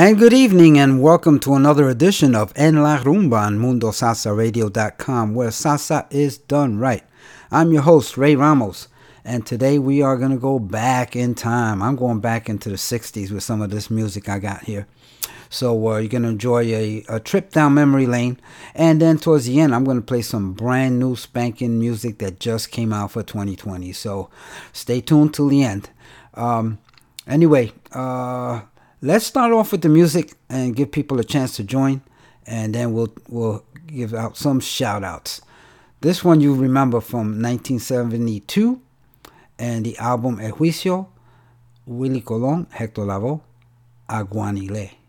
And good evening, and welcome to another edition of En La Rumba on MundoSalsaRadio.com, where salsa is done right. I'm your host, Ray Ramos, and today we are going to go back in time. I'm going back into the 60s with some of this music I got here. So uh, you're going to enjoy a, a trip down memory lane. And then towards the end, I'm going to play some brand new spanking music that just came out for 2020. So stay tuned till the end. Um, anyway, uh, let's start off with the music and give people a chance to join. And then we'll, we'll give out some shout outs. This one you remember from 1972 and the album El Juicio, Willie Colon, Hector Lavoe, Aguanile.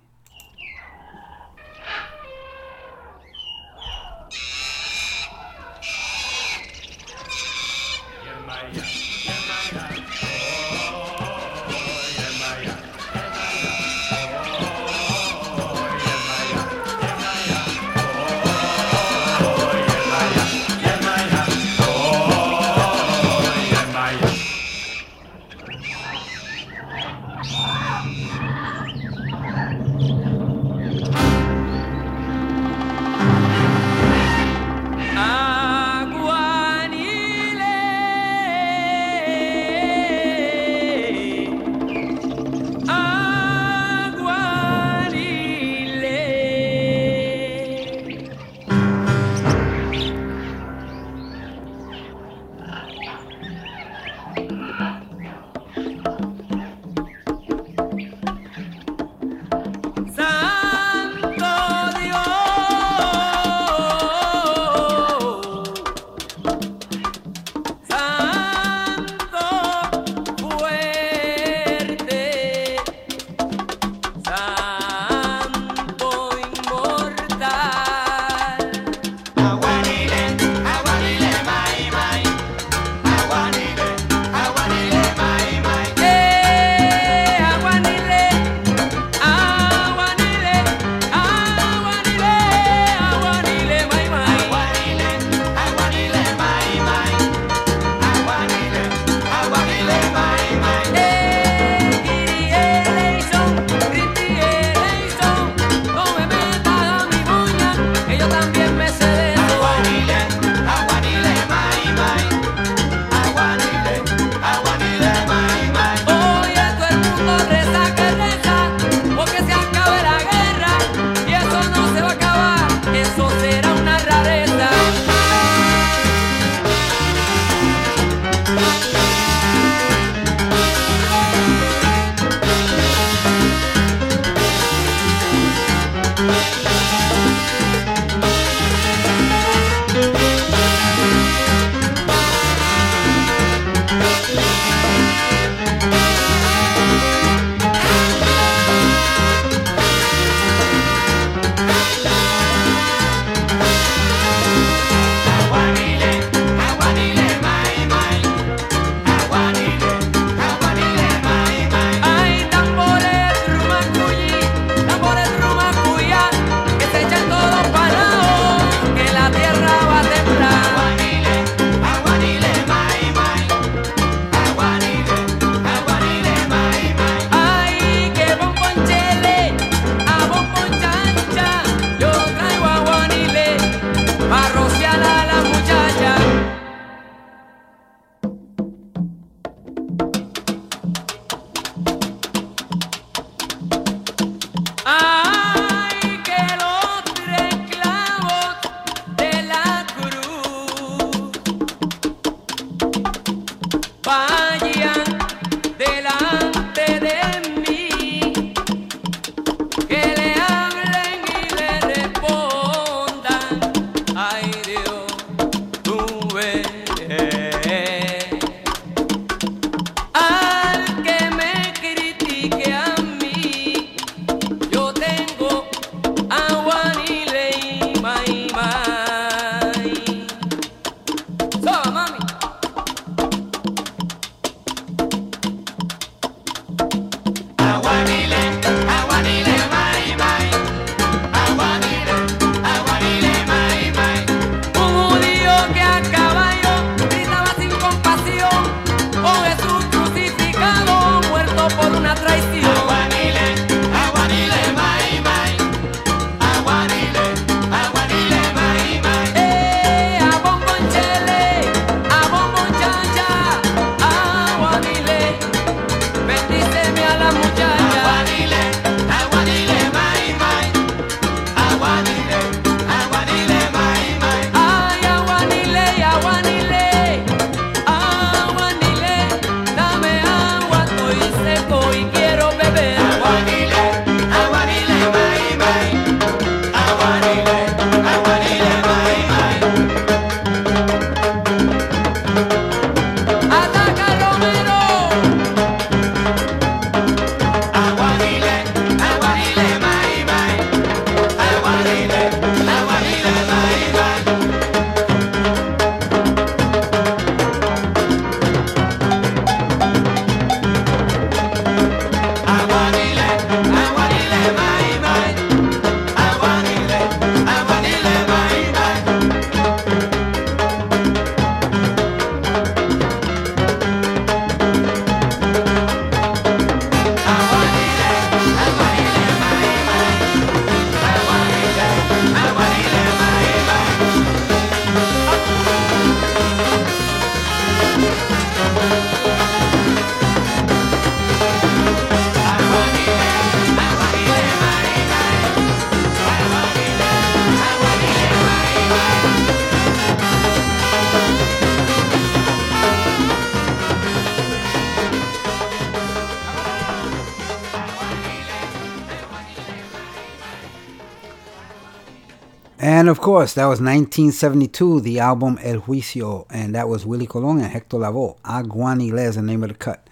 Course, that was 1972, the album El Juicio, and that was Willie Colon and Hector Lavoe. Aguanile is the name of the cut.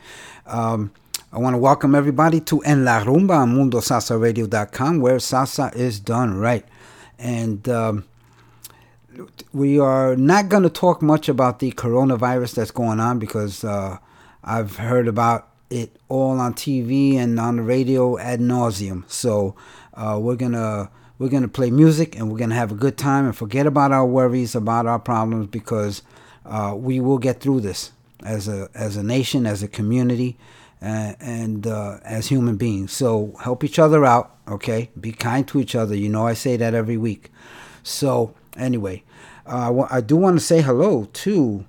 Um, I want to welcome everybody to En La Rumba on MundoSalsaRadio.com, where salsa is done right. And um, we are not going to talk much about the coronavirus that's going on because uh, I've heard about it all on TV and on the radio ad nauseum. So uh, we're gonna we're going to play music and we're going to have a good time and forget about our worries, about our problems, because uh, we will get through this as a, as a nation, as a community, uh, and uh, as human beings. So help each other out, okay? Be kind to each other. You know, I say that every week. So, anyway, uh, I do want to say hello to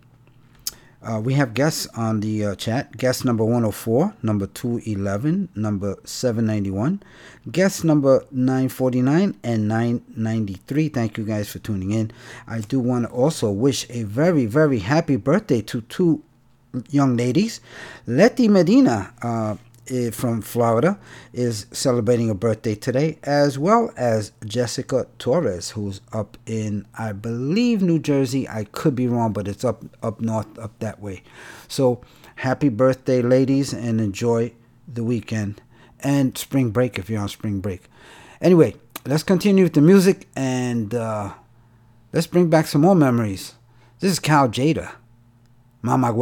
uh, we have guests on the uh, chat. Guest number 104, number 211, number 791, guest number 949 and 993. Thank you guys for tuning in. I do want to also wish a very, very happy birthday to two young ladies. Letty Medina, uh, from Florida is celebrating a birthday today, as well as Jessica Torres, who's up in, I believe, New Jersey. I could be wrong, but it's up up north, up that way. So, happy birthday, ladies, and enjoy the weekend and spring break if you're on spring break. Anyway, let's continue with the music and uh, let's bring back some more memories. This is Cal Tjader, Mama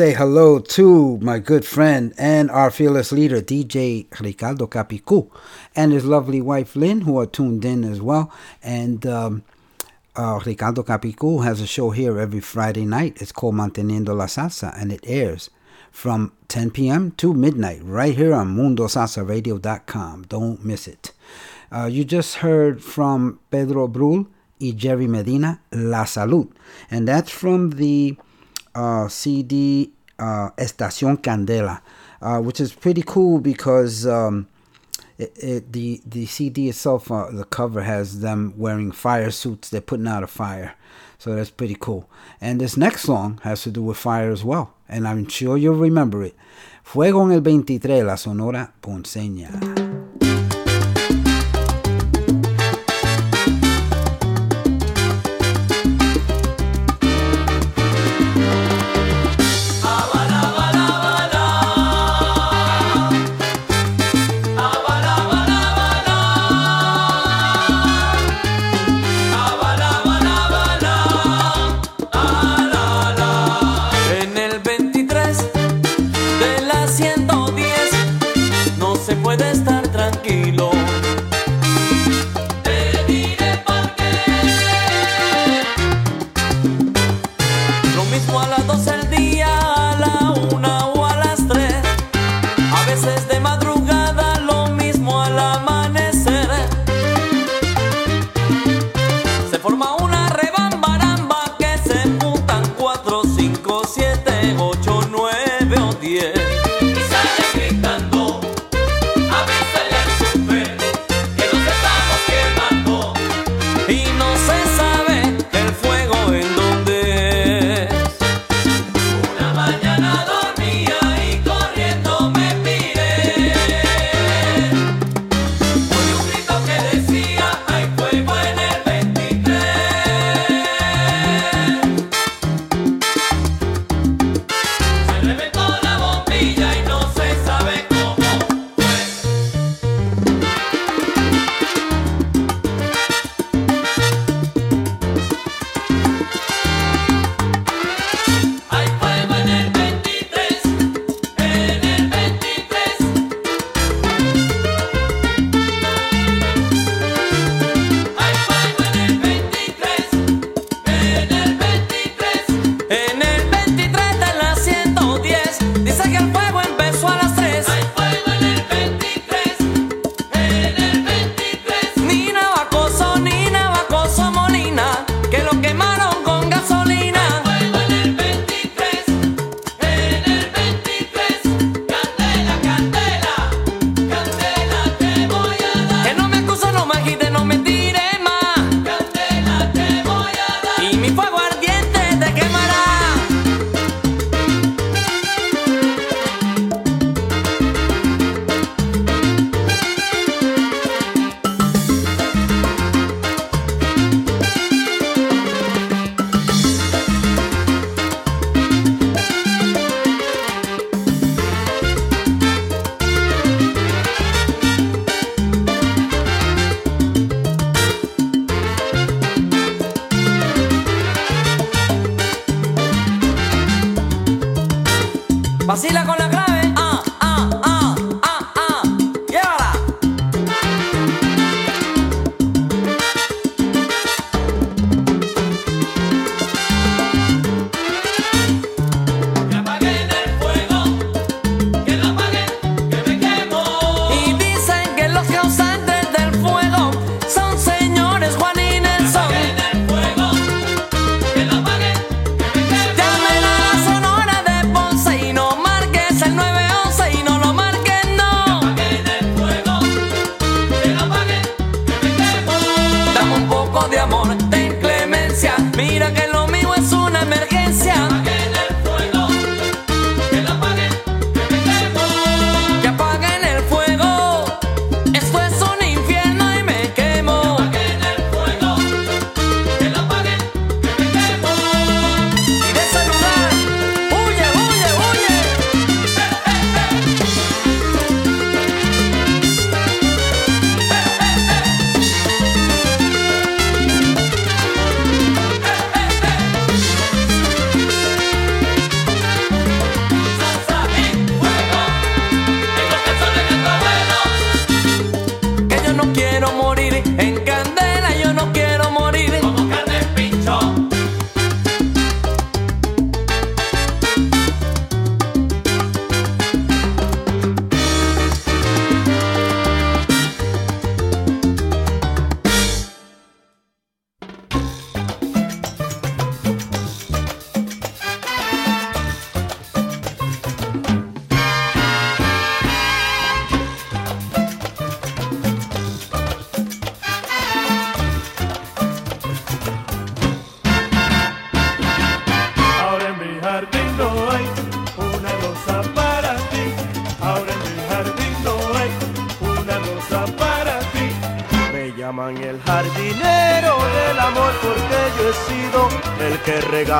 say hello to my good friend and our fearless leader, DJ Ricardo Capicu, and his lovely wife, Lynn, who are tuned in as well. And um, uh, Ricardo Capicu has a show here every Friday night. It's called Manteniendo la Salsa, and it airs from 10 p.m. to midnight right here on MundoSalsaRadio.com. Don't miss it. Uh, you just heard from Pedro Brull y Jerry Medina, La Salud, and that's from the uh, CD uh, Estación Candela, uh, which is pretty cool because. Um, it, it, the the CD itself, uh, the cover has them wearing fire suits. They're putting out a fire, so that's pretty cool. And this next song has to do with fire as well, and I'm sure you'll remember it. Fuego en el 23, La Sonora Ponceña.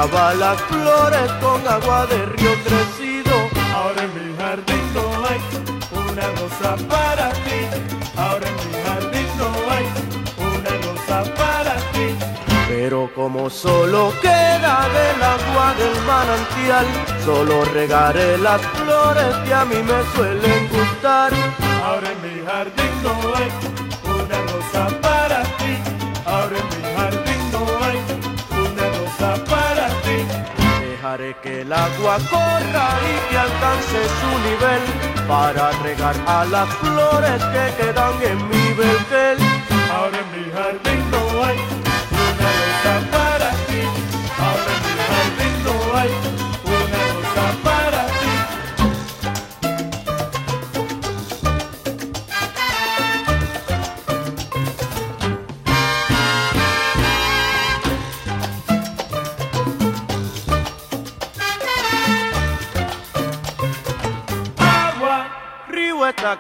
Regaba las flores con agua de río crecido. Ahora en mi jardín no hay una rosa para ti. Ahora en mi jardín no hay una rosa para ti. Pero como solo queda del agua del manantial, solo regaré las flores que a mí me suelen gustar. Ahora en mi jardín no hay una rosa para ti. Que el agua corra y que alcance su nivel para regar a las flores que quedan en mi vergel.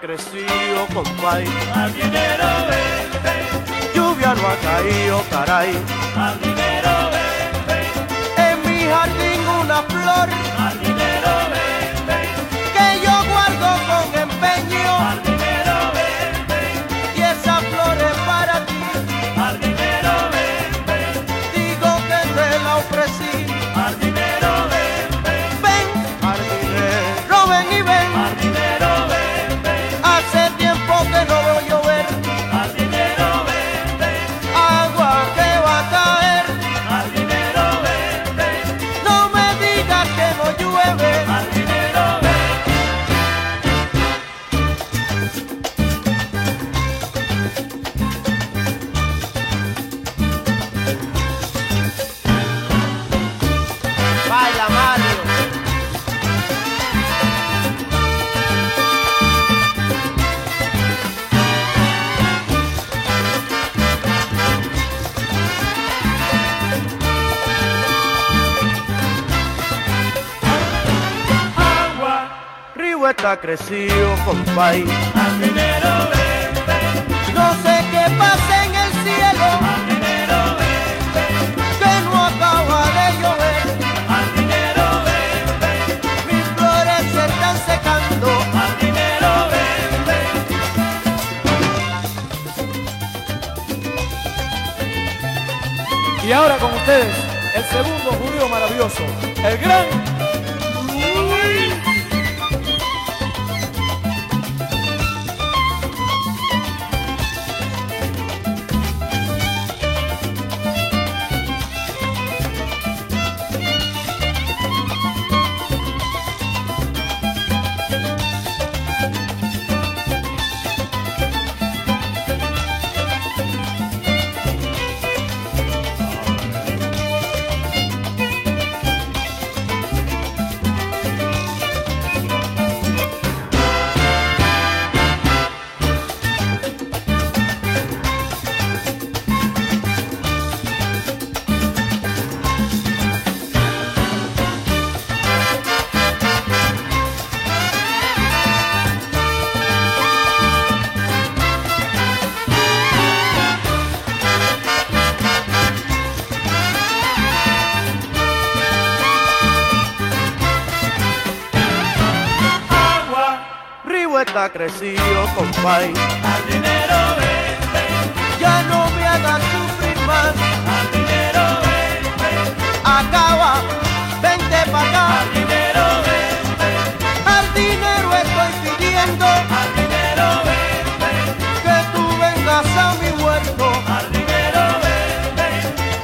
Crecido, compay. Al dinero vente, Lluvia no ha caído, caray. al dinero vente, En mi jardín una flor Crecido, compay. al dinero vente, No sé qué pasa en el cielo, al dinero vente, que no acaba de llover. al dinero vente, Mis flores se están secando. al dinero vente. Y ahora con ustedes, el segundo judío maravilloso, el gran crecido, compay. al dinero vente, Ya no me hagas sufrir más. al dinero vente, Acaba, vente para acá. al dinero vente, Al dinero estoy pidiendo al dinero vente, que tú vengas a mi huerto al dinero vente,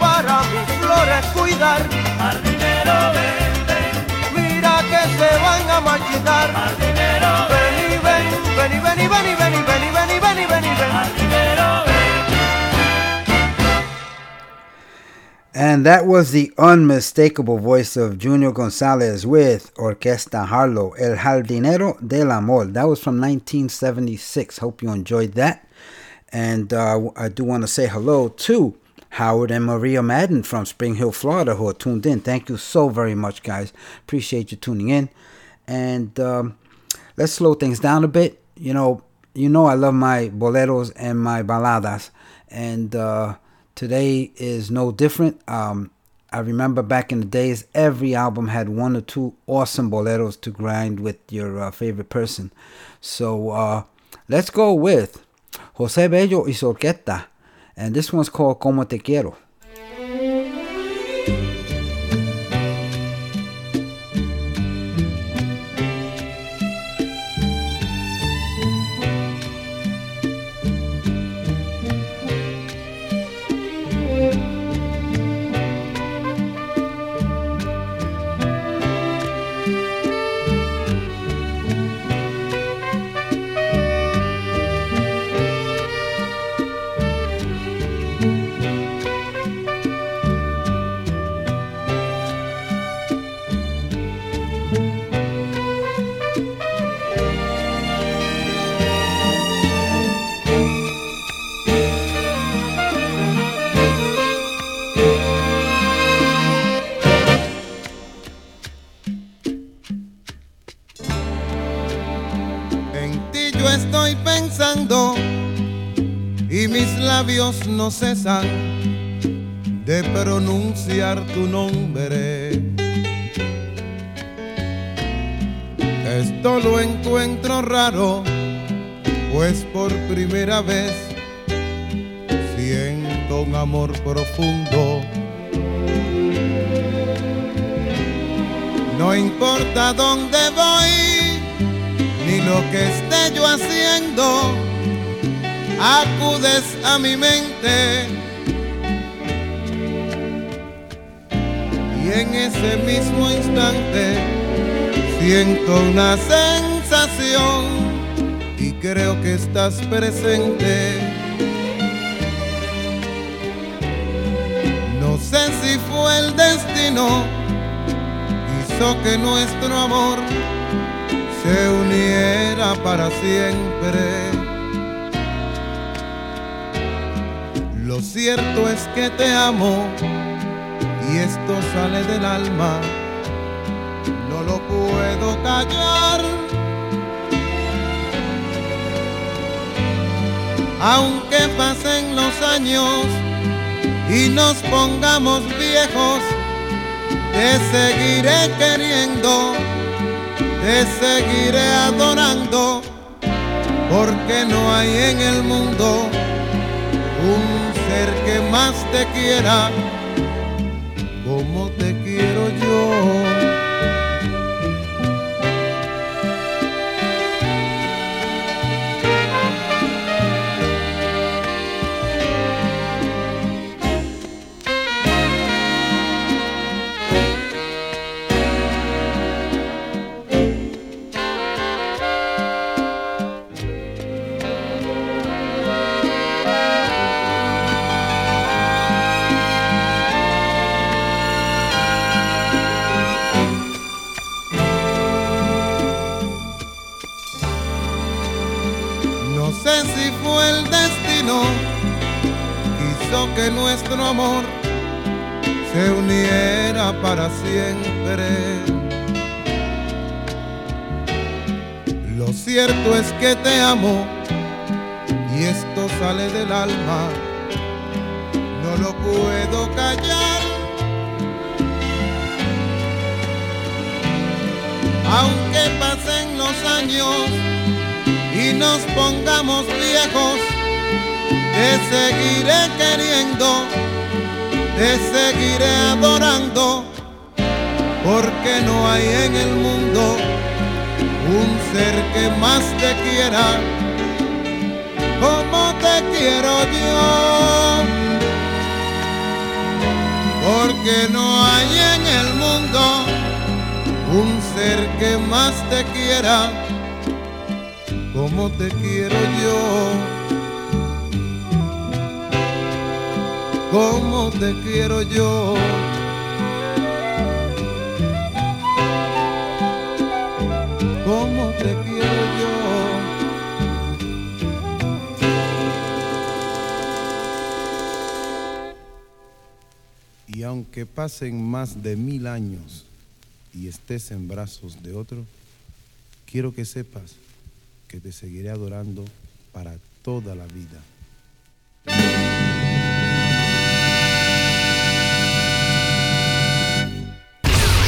para mis flores cuidar. al dinero vente, Mira que se van a marchitar. al ven y ven y ven. al dinero vente. And that was the unmistakable voice of Junior Gonzalez with Orquesta Harlow, El Jardinero del Amor. That was from 1976. Hope you enjoyed that. And uh, I do want to say hello to Howard and Maria Madden from Spring Hill, Florida, who are tuned in. Thank you so very much, guys. Appreciate you tuning in. And um, let's slow things down a bit. You know, you know I love my boleros and my baladas, and uh, today is no different. Um, I remember back in the days, every album had one or two awesome boleros to grind with your uh, favorite person. So uh, let's go with Jose Bello y. And this one's called Como Te Quiero. No cesan de pronunciar tu nombre. Esto lo encuentro raro, pues por primera vez siento un amor profundo. No importa dónde voy, ni lo que esté yo haciendo, acudes a mi mente. Y en ese mismo instante siento una sensación y creo que estás presente. No sé si fue el destino, hizo que nuestro amor se uniera para siempre. Cierto es que te amo y esto sale del alma, no lo puedo callar. Aunque pasen los años y nos pongamos viejos, te seguiré queriendo te seguiré adorando, porque no hay en el mundo un ser que más te quiera amo que más te quiera como te quiero yo. Porque no hay en el mundo un ser que más te quiera como te quiero yo. Como te quiero yo. Te quiero yo. Y aunque pasen más de mil años y estés en brazos de otro, quiero que sepas que te seguiré adorando para toda la vida.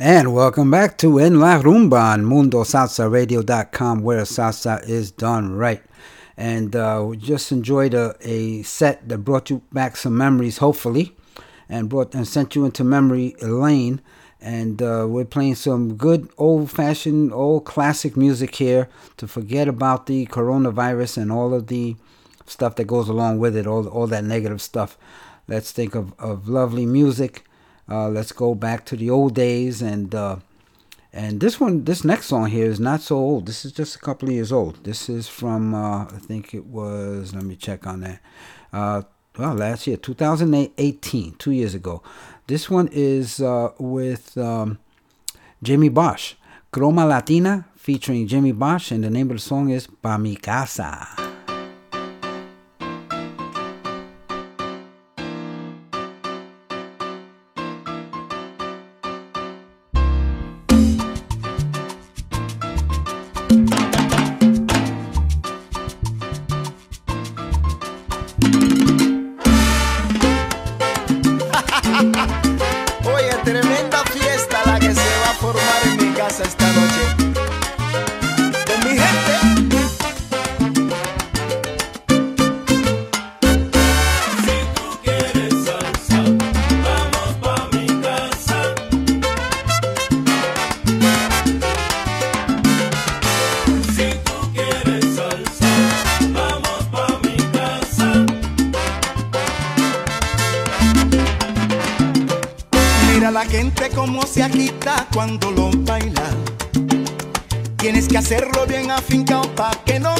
And welcome back to En La Rumba on MundoSalsaRadio.com, where salsa is done right. And uh, we just enjoyed a, a set that brought you back some memories, hopefully, and brought and sent you into memory lane. And uh, we're playing some good old-fashioned, old classic music here to forget about the coronavirus and all of the stuff that goes along with it, all all that negative stuff. Let's think of, of lovely music. Uh, let's go back to the old days and uh, and this one, this next song here is not so old. This is just a couple of years old. This is from uh, I think it was. Let me check on that. Uh, well, last year, 2018, two years ago. This one is uh, with um, Jimmy Bosch, Croma Latina, featuring Jimmy Bosch, and the name of the song is Pa Mi Casa. Se agita cuando lo baila. Tienes que hacerlo bien afincado pa' que no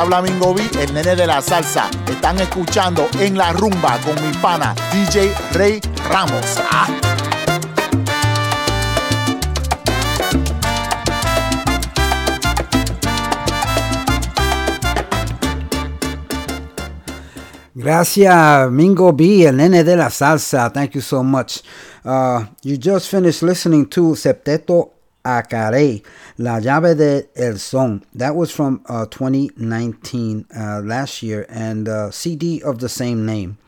habla Mingo B, el nene de la salsa. Están escuchando en la rumba con mi pana DJ Rey Ramos. Ah. Gracias, Mingo B, el nene de la salsa. Thank you so much. Uh, you just finished listening to Septeto Acarey, La Llave de El Son. That was from uh, 2019, uh, last year, and uh, CD of the same name.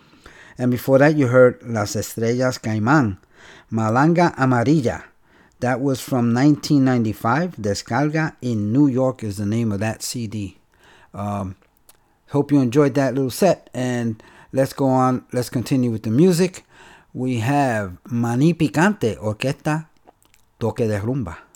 And before that, you heard Las Estrellas Caimán, Malanga Amarilla. That was from 1995. Descarga in New York is the name of that CD. Um, hope you enjoyed that little set, and let's go on. Let's continue with the music. We have Mani Picante Orquesta toque de rumba.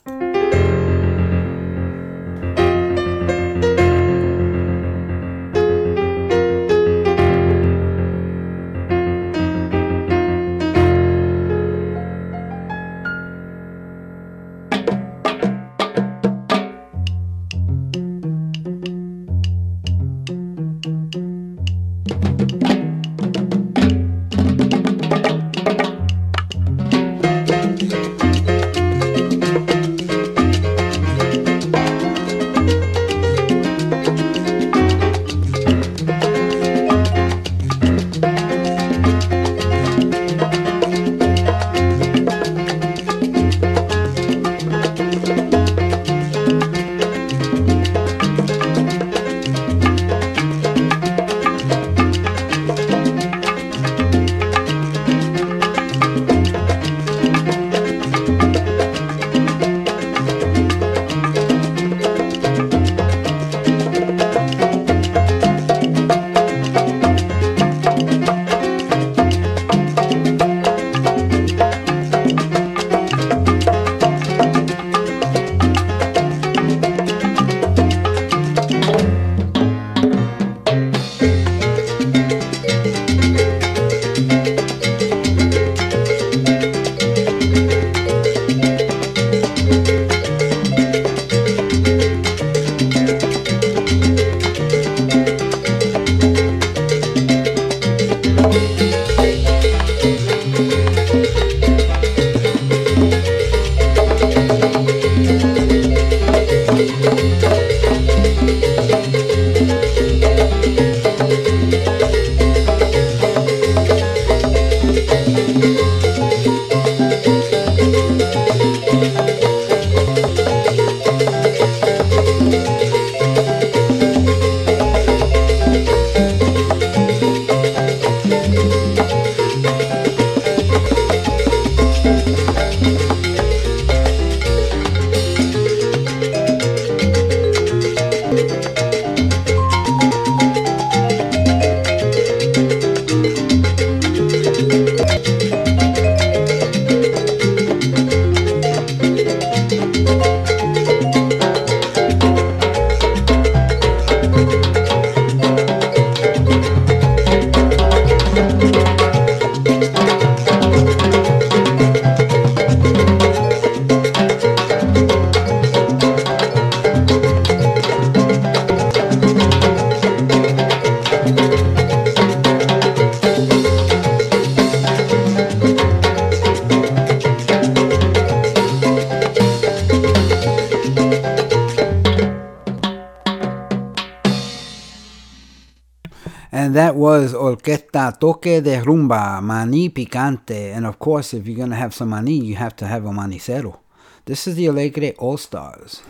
was Orquesta Toque de Rumba, Maní Picante. And of course, if you're going to have some maní, you have to have a manicero. This is the Alegre All Stars.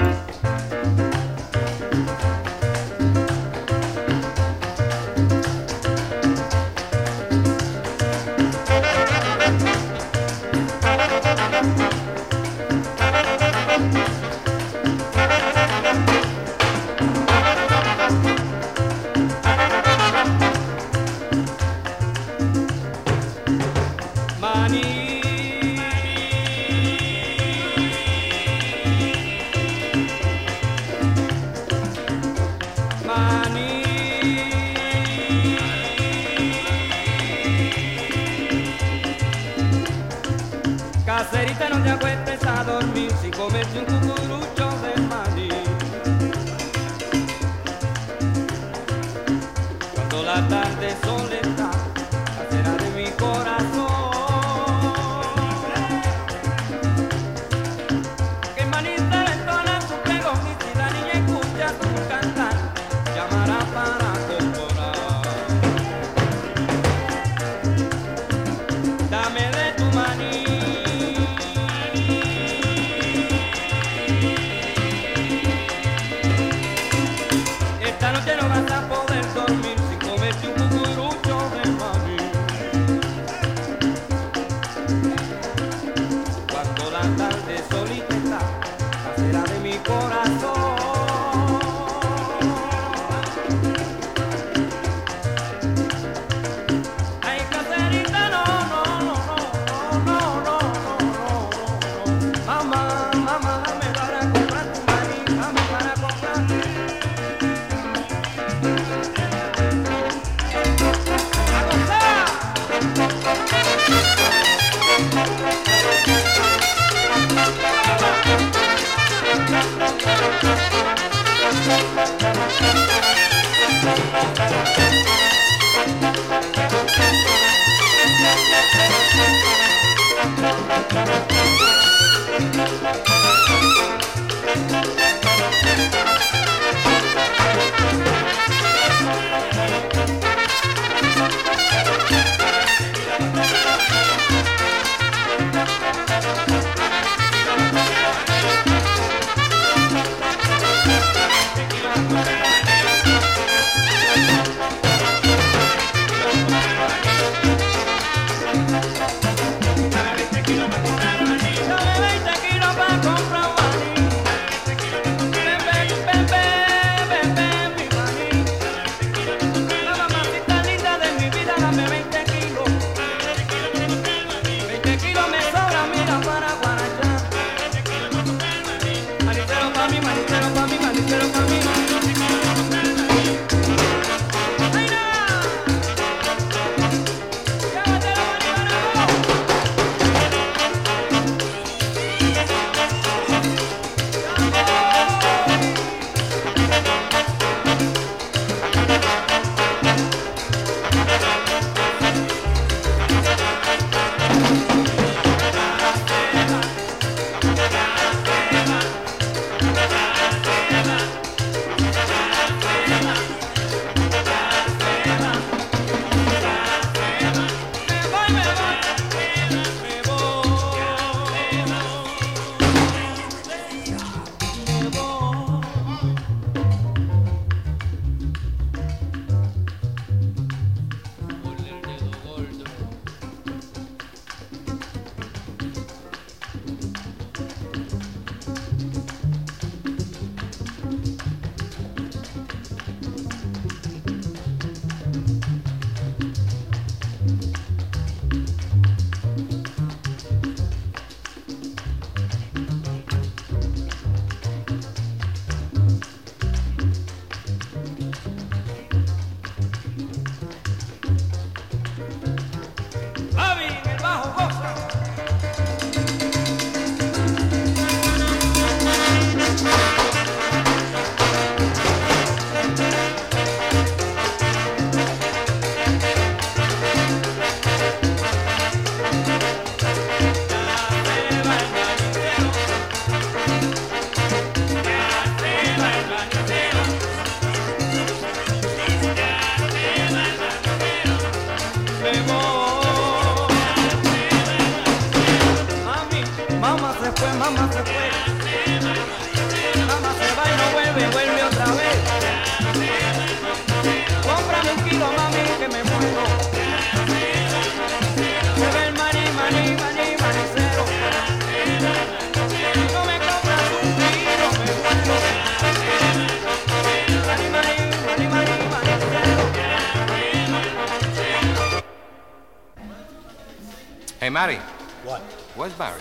Hey, Matty. What? Where's Barry?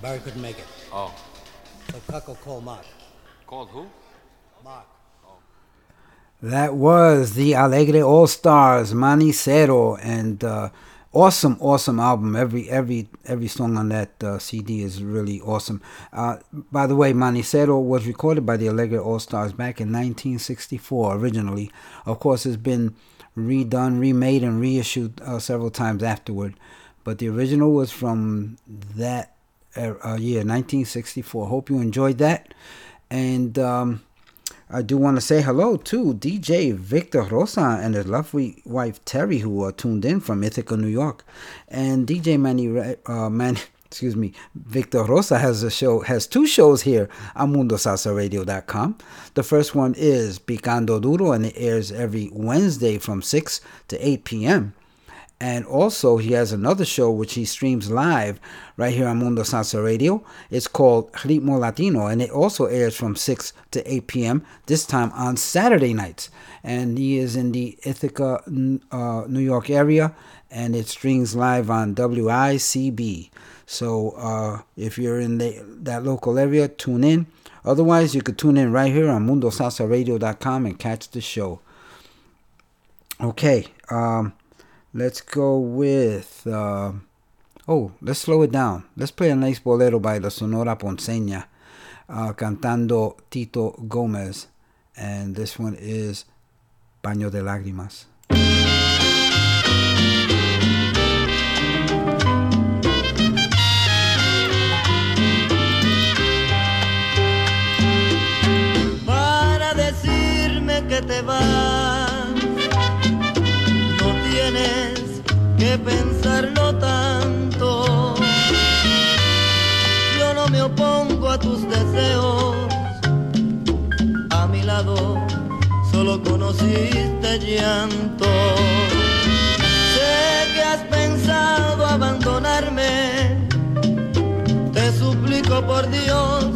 Barry couldn't make it. Oh. So Cuck'll call Mark. Called who? Mark. That was the Alegre All Stars, Manicero, and uh, awesome, awesome album. Every every every song on that uh, CD is really awesome. Uh, by the way, Manicero was recorded by the Alegre All Stars back in 1964 originally. Of course, it's been redone, remade, and reissued uh, several times afterward. But the original was from that uh, uh, year, 1964. Hope you enjoyed that. And um, I do want to say hello to DJ Victor Rosa and his lovely wife Terry, who are tuned in from Ithaca, New York. And DJ Manny, uh, Manny, excuse me, Victor Rosa has a show, has two shows here on MundoSalsaRadio.com. The first one is Picando Duro, and it airs every Wednesday from 6 to 8 p.m. And also, he has another show which he streams live right here on Mundo Salsa Radio. It's called Ritmo Latino, and it also airs from 6 to 8 p.m., this time on Saturday nights. And he is in the Ithaca, uh, New York area, and it streams live on WICB. So uh, if you're in the, that local area, tune in. Otherwise, you could tune in right here on MundoSalsaRadio.com and catch the show. Okay. Um, Let's go with. Uh, oh, let's slow it down. Let's play a nice bolero by La Sonora Ponceña, uh, cantando Tito Gomez. And this one is Baño de Lágrimas. Conociste llanto. Sé que has pensado abandonarme. Te suplico por Dios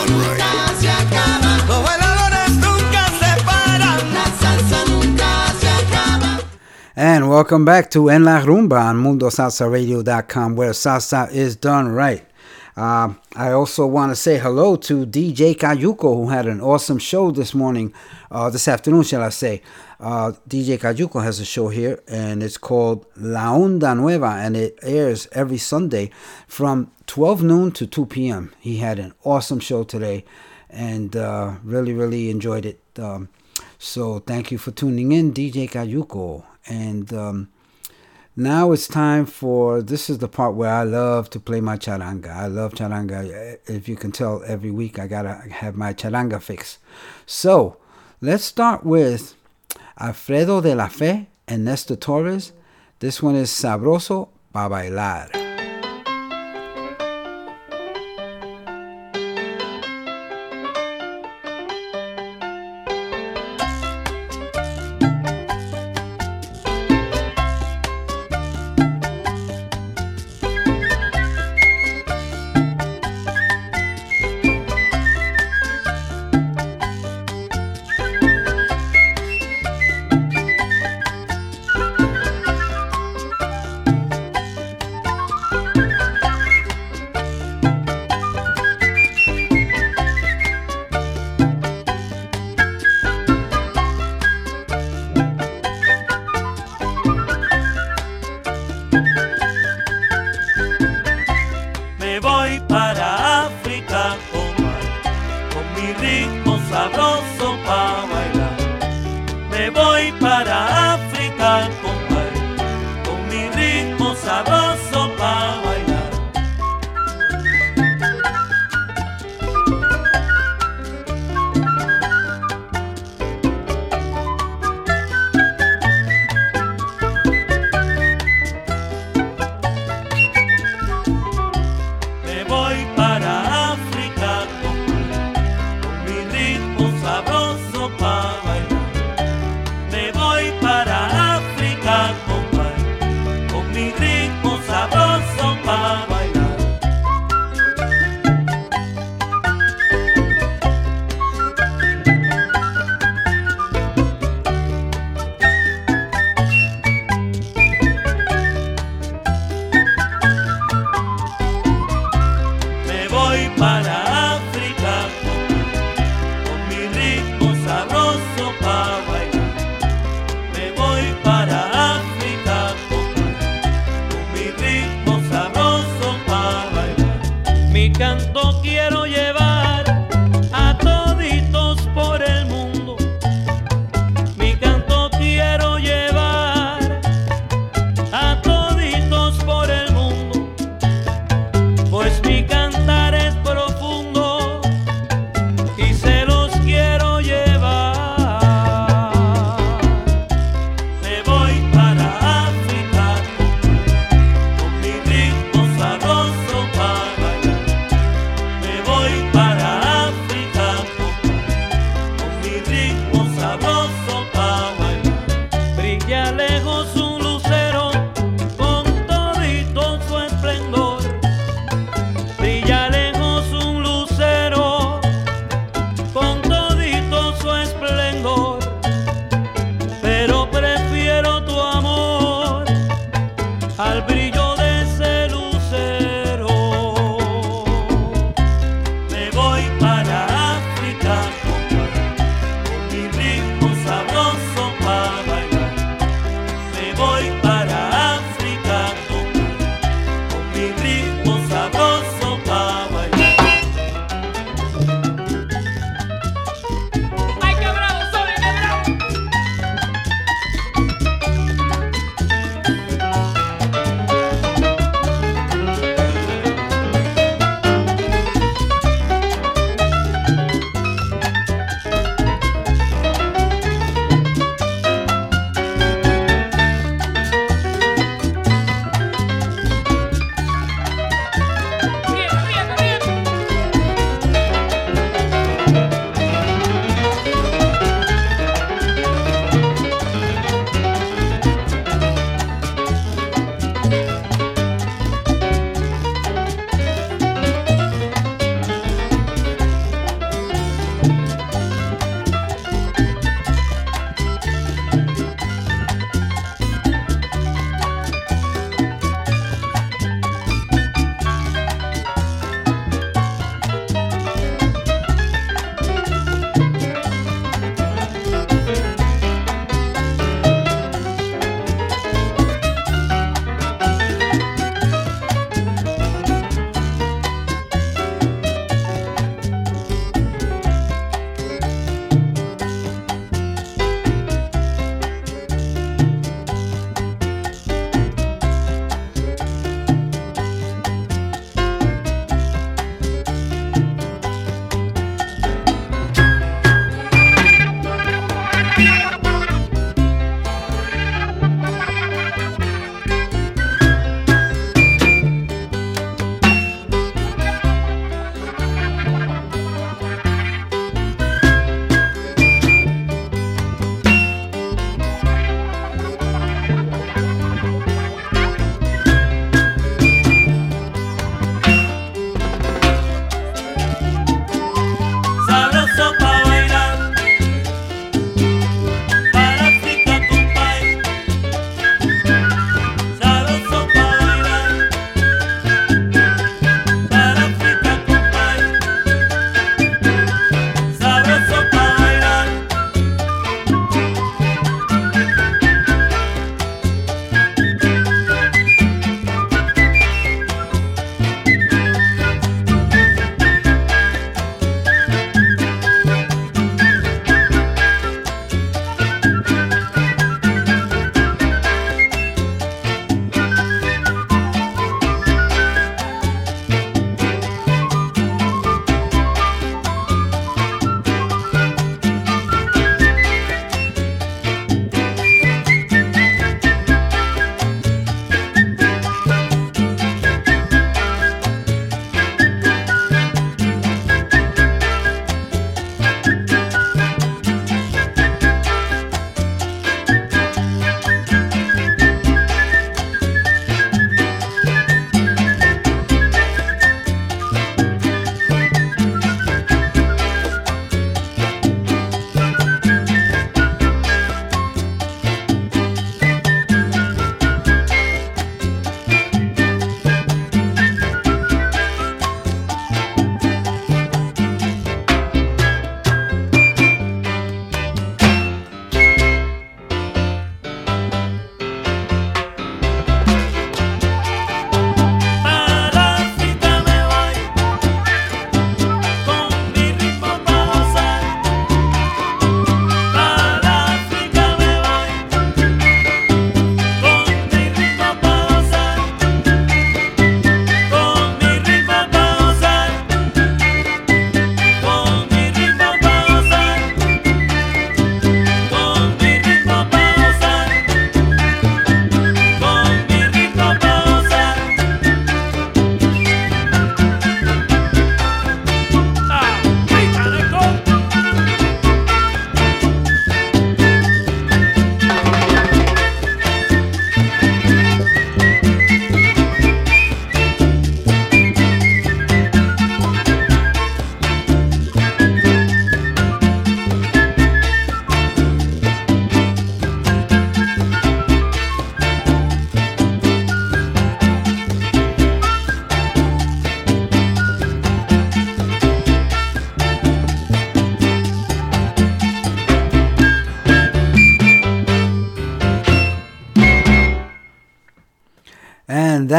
right. And welcome back to En La Rumba on MundoSalsaRadio.com, where salsa is done right. Uh, I also want to say hello to DJ Cayuco, who had an awesome show this morning, uh, this afternoon, shall I say. Uh, DJ Cayuco has a show here, and it's called La Onda Nueva, and it airs every Sunday from 12 noon to 2 p.m. He had an awesome show today, and uh, really, really enjoyed it. Um, so thank you for tuning in, DJ Cayuco. And um, now it's time for this is the part where I love to play my charanga. I love charanga. If you can tell, every week I gotta have my charanga fix. So let's start with Alfredo de la Fe and Nestor Torres. This one is Sabroso para bailar.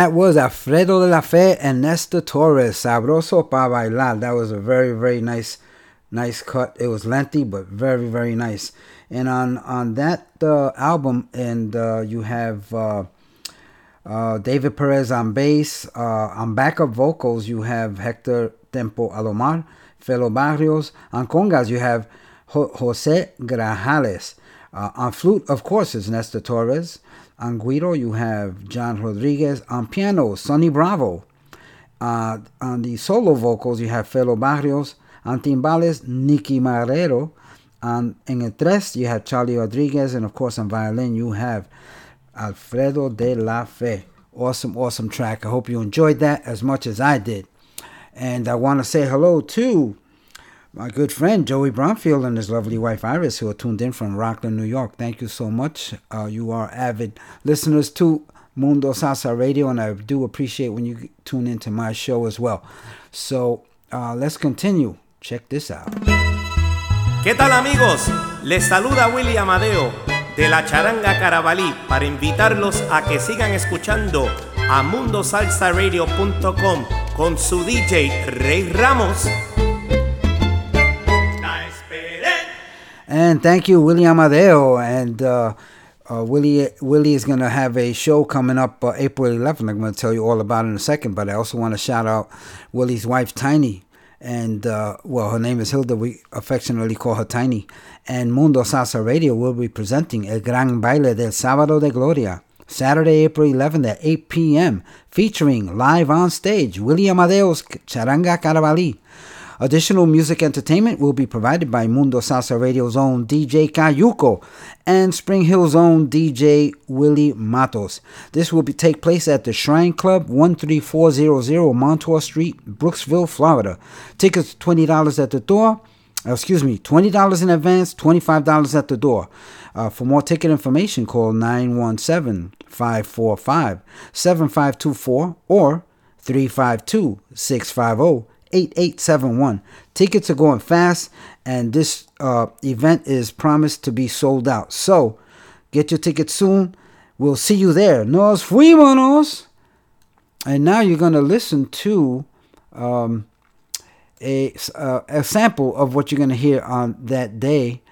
That was Alfredo de la Fe and Nestor Torres, Sabroso pa bailar. That was a very, very nice, nice cut. It was lengthy, but very, very nice. And on on that uh, album, and uh, you have uh, uh, David Perez on bass. Uh, on backup vocals, you have Hector Tempo Alomar, Felo Barrios. On congas, you have jo- Jose Grajales. Uh, on flute, of course, is Nestor Torres. On guiro, you have John Rodriguez. On piano, Sonny Bravo. Uh, on the solo vocals, you have Felo Barrios. On timbales, Nicky Marrero. On, en el tres, you have Charlie Rodriguez. And of course, on violin, you have Alfredo de la Fe. Awesome, awesome track. I hope you enjoyed that as much as I did. And I want to say hello to my good friend Joey Bromfield and his lovely wife Iris, who are tuned in from Rockland, New York. Thank you so much. Uh, you are avid listeners to Mundo Salsa Radio, and I do appreciate when you tune into my show as well. So uh, let's continue. Check this out. ¿Qué tal amigos? Les saluda Willy Amadeo de la Charanga Carabalí para invitarlos a que sigan escuchando a mundosalsaradio.com con su DJ Rey Ramos. And thank you, Willie Amadeo. And uh, uh, Willie Willie is going to have a show coming up uh, April 11th. I'm going to tell you all about it in a second. But I also want to shout out Willie's wife, Tiny. And, uh, well, her name is Hilda. We affectionately call her Tiny. And Mundo Salsa Radio will be presenting El Gran Baile del Sábado de Gloria. Saturday, April 11th at 8 p.m., featuring live on stage Willie Amadeo's Charanga Carabalí. Additional music entertainment will be provided by Mundo Salsa Radio's own DJ Cayuco and Spring Hill's own DJ Willie Matos. This will be, take place at the Shrine Club, 13400 Montour Street, Brooksville, Florida. Tickets $20 at the door. Uh, excuse me, $20 in advance, $25 at the door. Uh, for more ticket information, call 917 545 7524 or 352 650 8871. Tickets are going fast, and this uh, event is promised to be sold out. So get your tickets soon. We'll see you there. Nos fuimos. And now you're going to listen to um, a, uh, a sample of what you're going to hear on that day.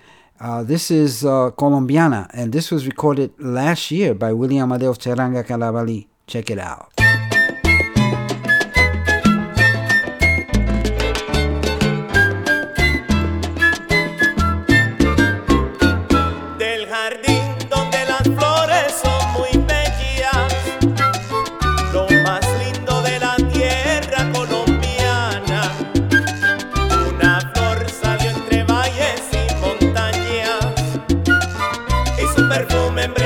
Uh, this is uh, Colombiana, and this was recorded last year by William Amadeo's Charanga Carabalí. Check it out. Perfume embriagador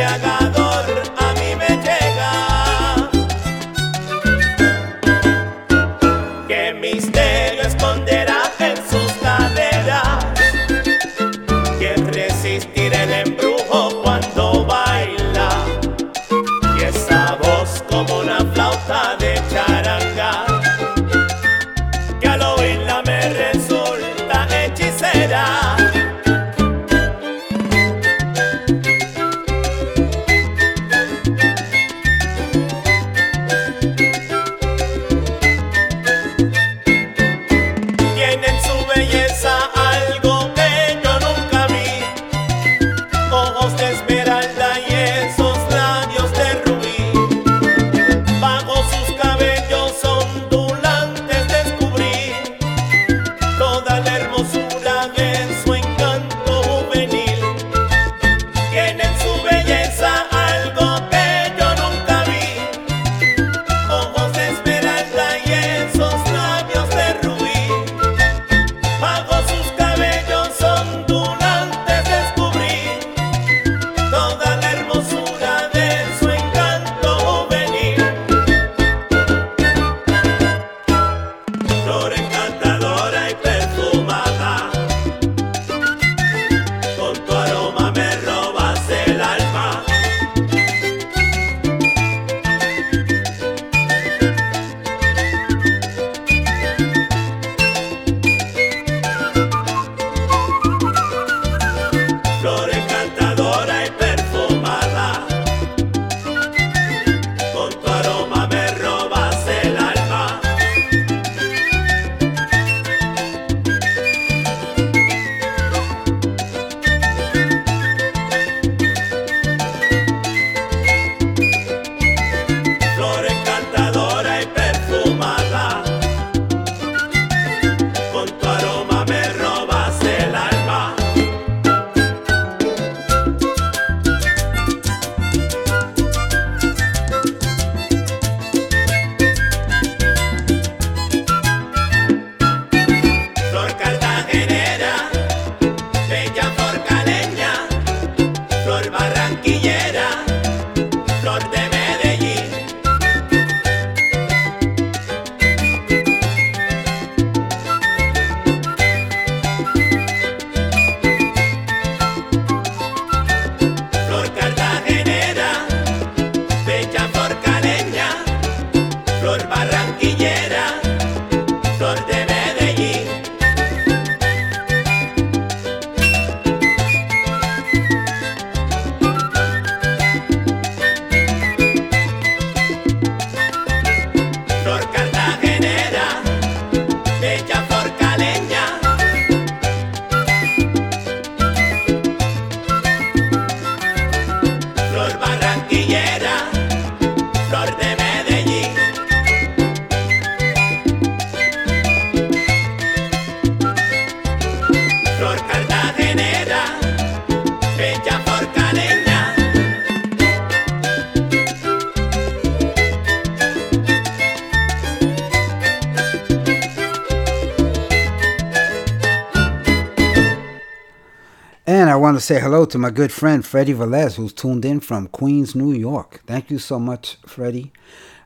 to my good friend Freddie Velez, who's tuned in from Queens, New York. Thank you so much, Freddie.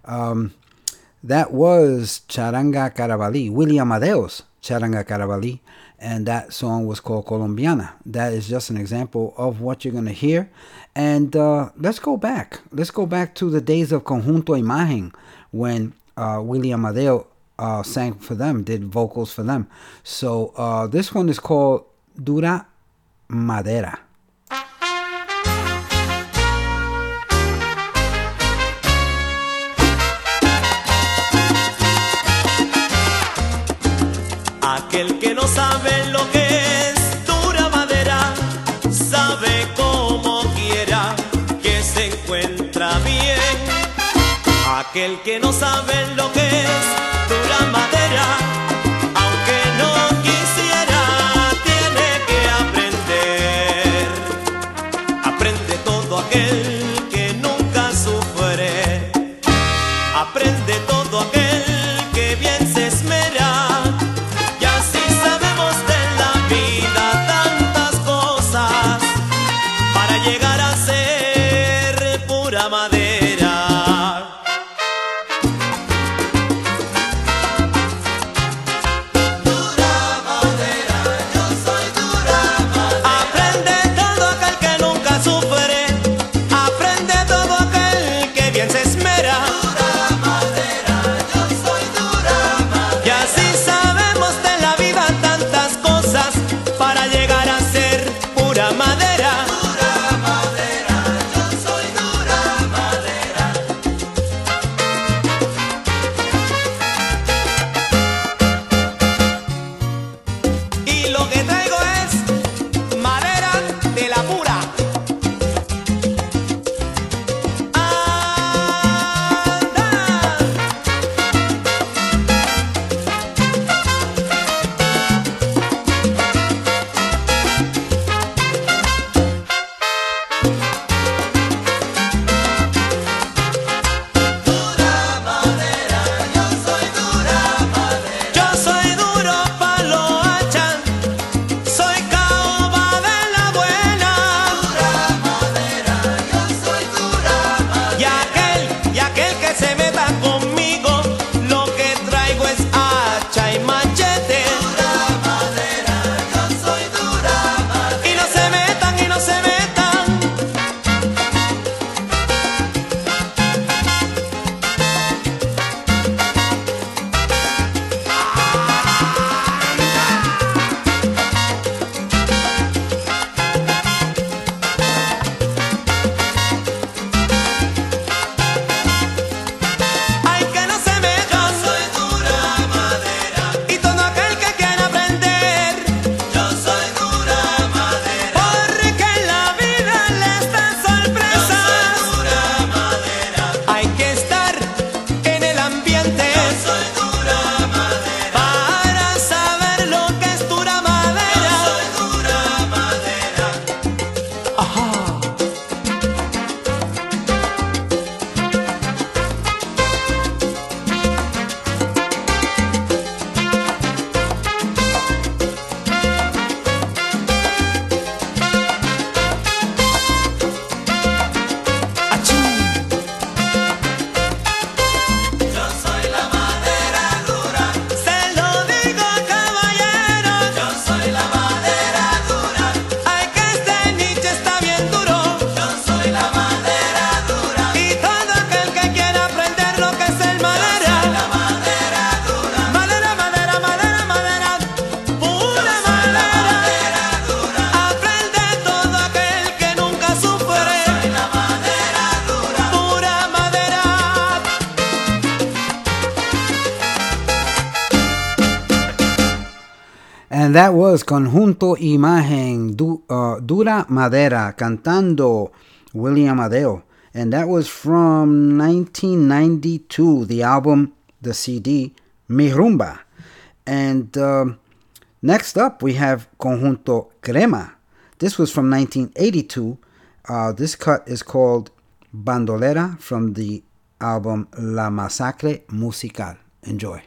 Um, that was Charanga Carabalí, William Amadeo's Charanga Carabalí, and that song was called Colombiana. That is just an example of what you're going to hear. And uh, let's go back. Let's go back to the days of Conjunto Imagen when uh, William Amadeo uh, sang for them, did vocals for them. So uh, this one is called Dura Madera. Aquel que no sabe lo que es dura madera, sabe como quiera que se encuentra bien. Aquel que no sabe lo que es And that was Conjunto Imagen du, uh, Dura Madera cantando William Adeo. And that was from 1992, the album, the CD, Mi Rumba. And um, next up, we have Conjunto Crema. This was from 1982. Uh, this cut is called Bandolera from the album La Masacre Musical. Enjoy.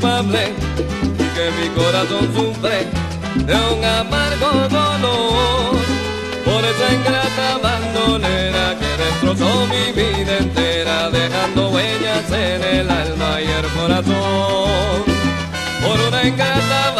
culpable que mi corazón sufre de un amargo dolor. Por esa ingrata bandonera que destrozó mi vida entera dejando huellas en el alma y el corazón. Por una ingrata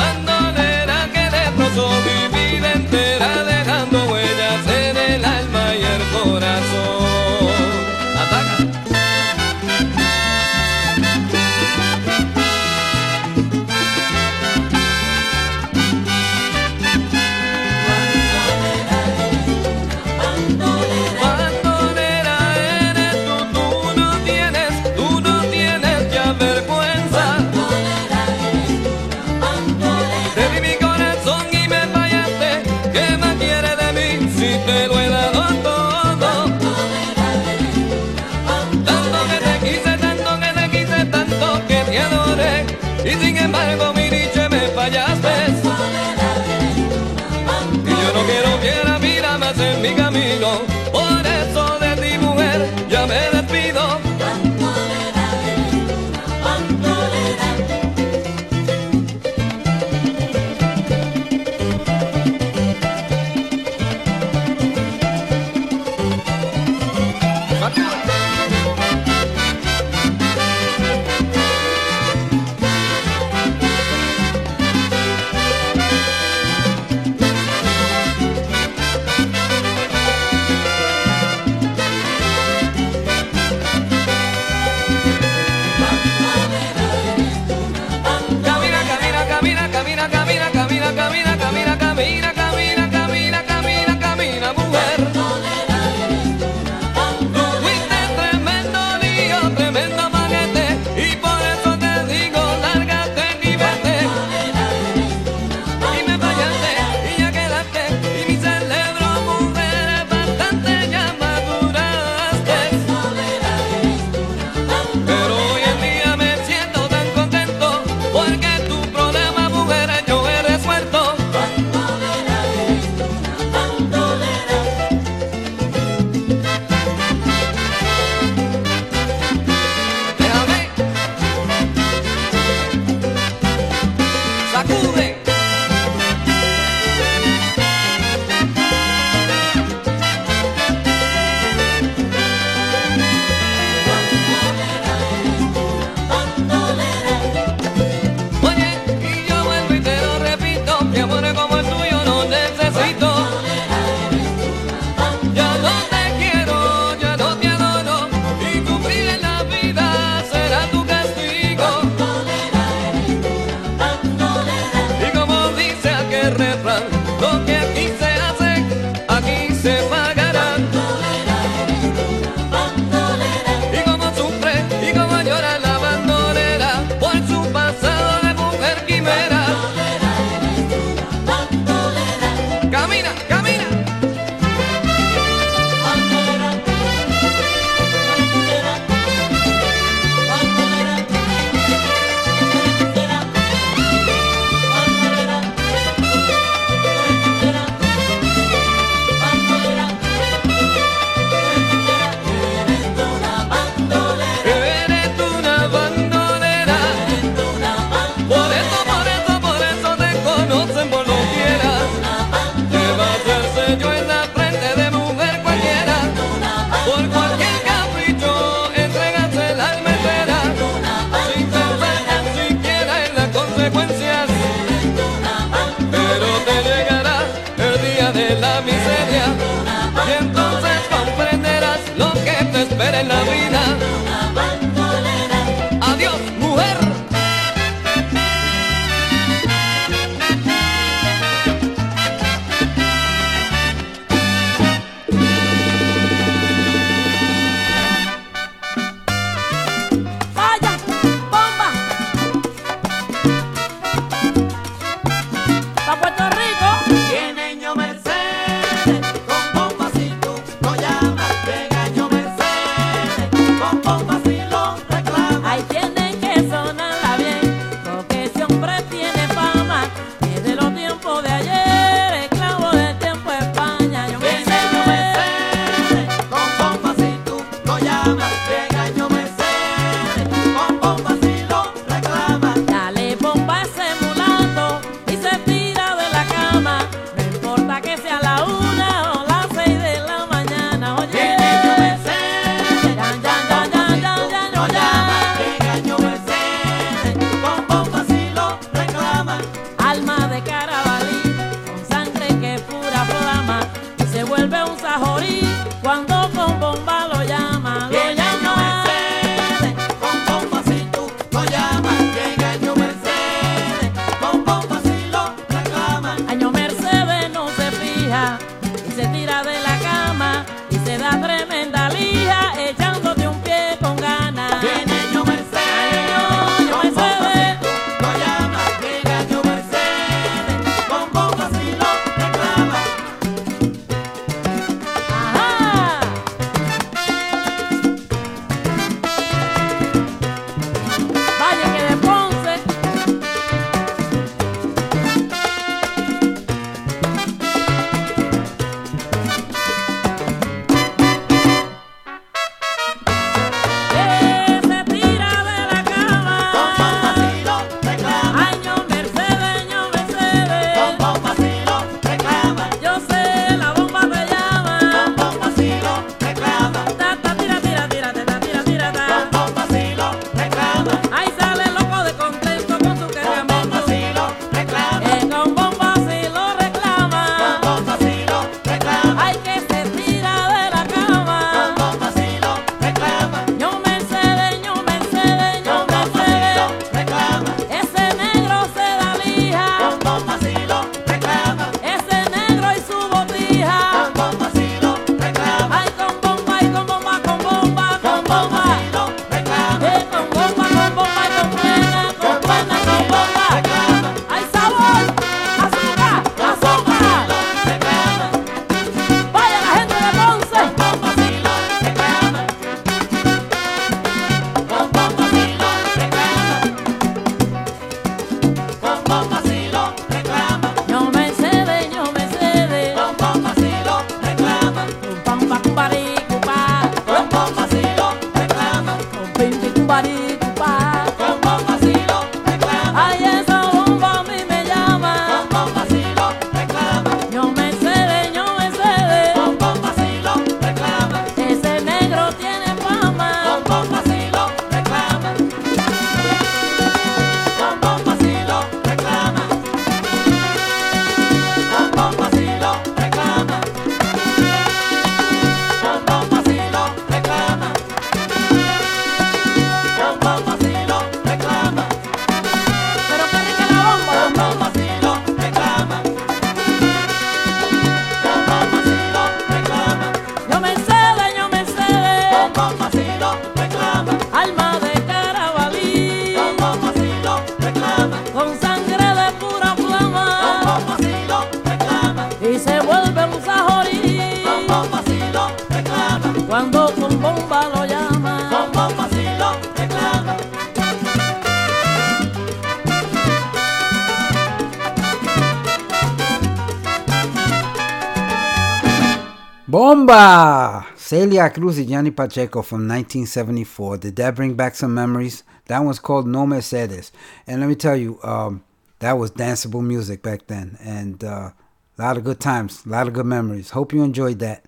Celia Cruz y Johnny Pacheco from 1974. Did that bring back some memories? That one's called No Mercedes. And let me tell you, um, that was danceable music back then. And uh, a lot of good times, a lot of good memories. Hope you enjoyed that.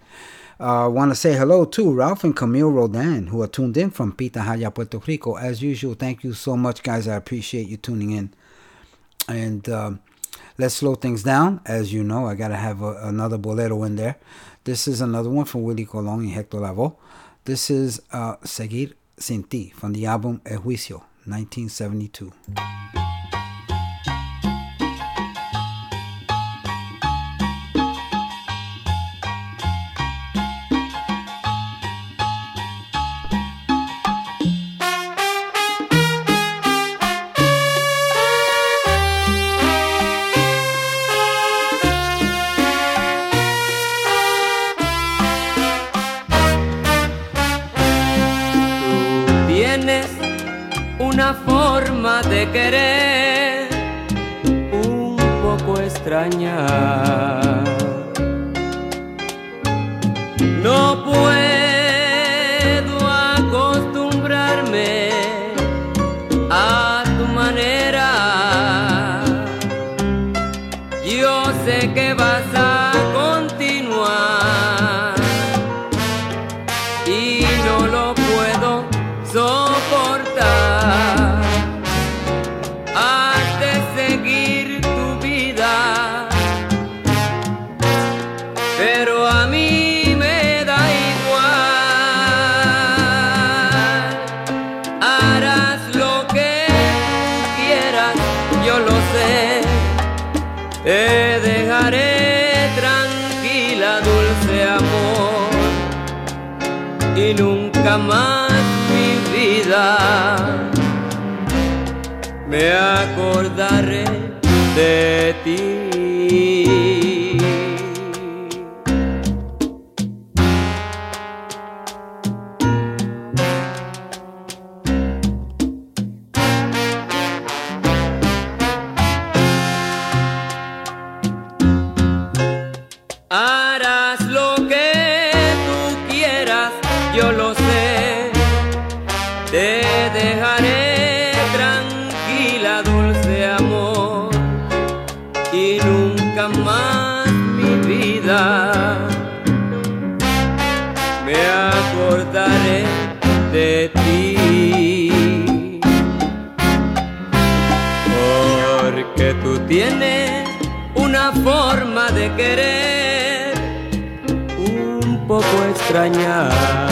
I uh, want to say hello to Ralph and Camille Rodan, who are tuned in from Pitahaya, Puerto Rico. As usual, thank you so much, guys. I appreciate you tuning in. And um, let's slow things down. As you know, I got to have a, another bolero in there. This is another one from Willie Colon and Hector Lavoe. This is uh, Seguir Sin Ti from the album El Juicio, 1972. tienes una forma de querer un poco extraña. No puedo. храня.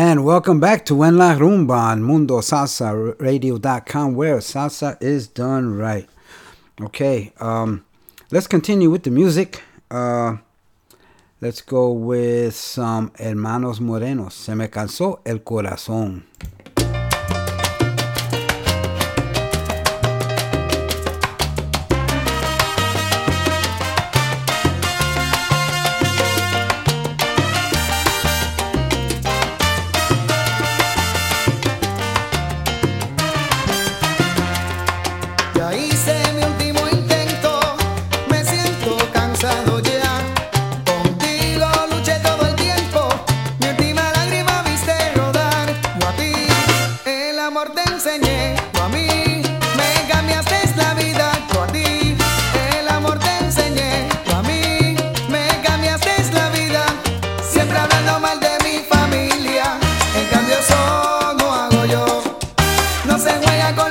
And welcome back to En La Rumba on MundoSalsaRadio.com, where salsa is done right. Okay, um, let's continue with the music. Uh, let's go with some Hermanos Morenos. Se me cansó el corazón.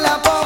la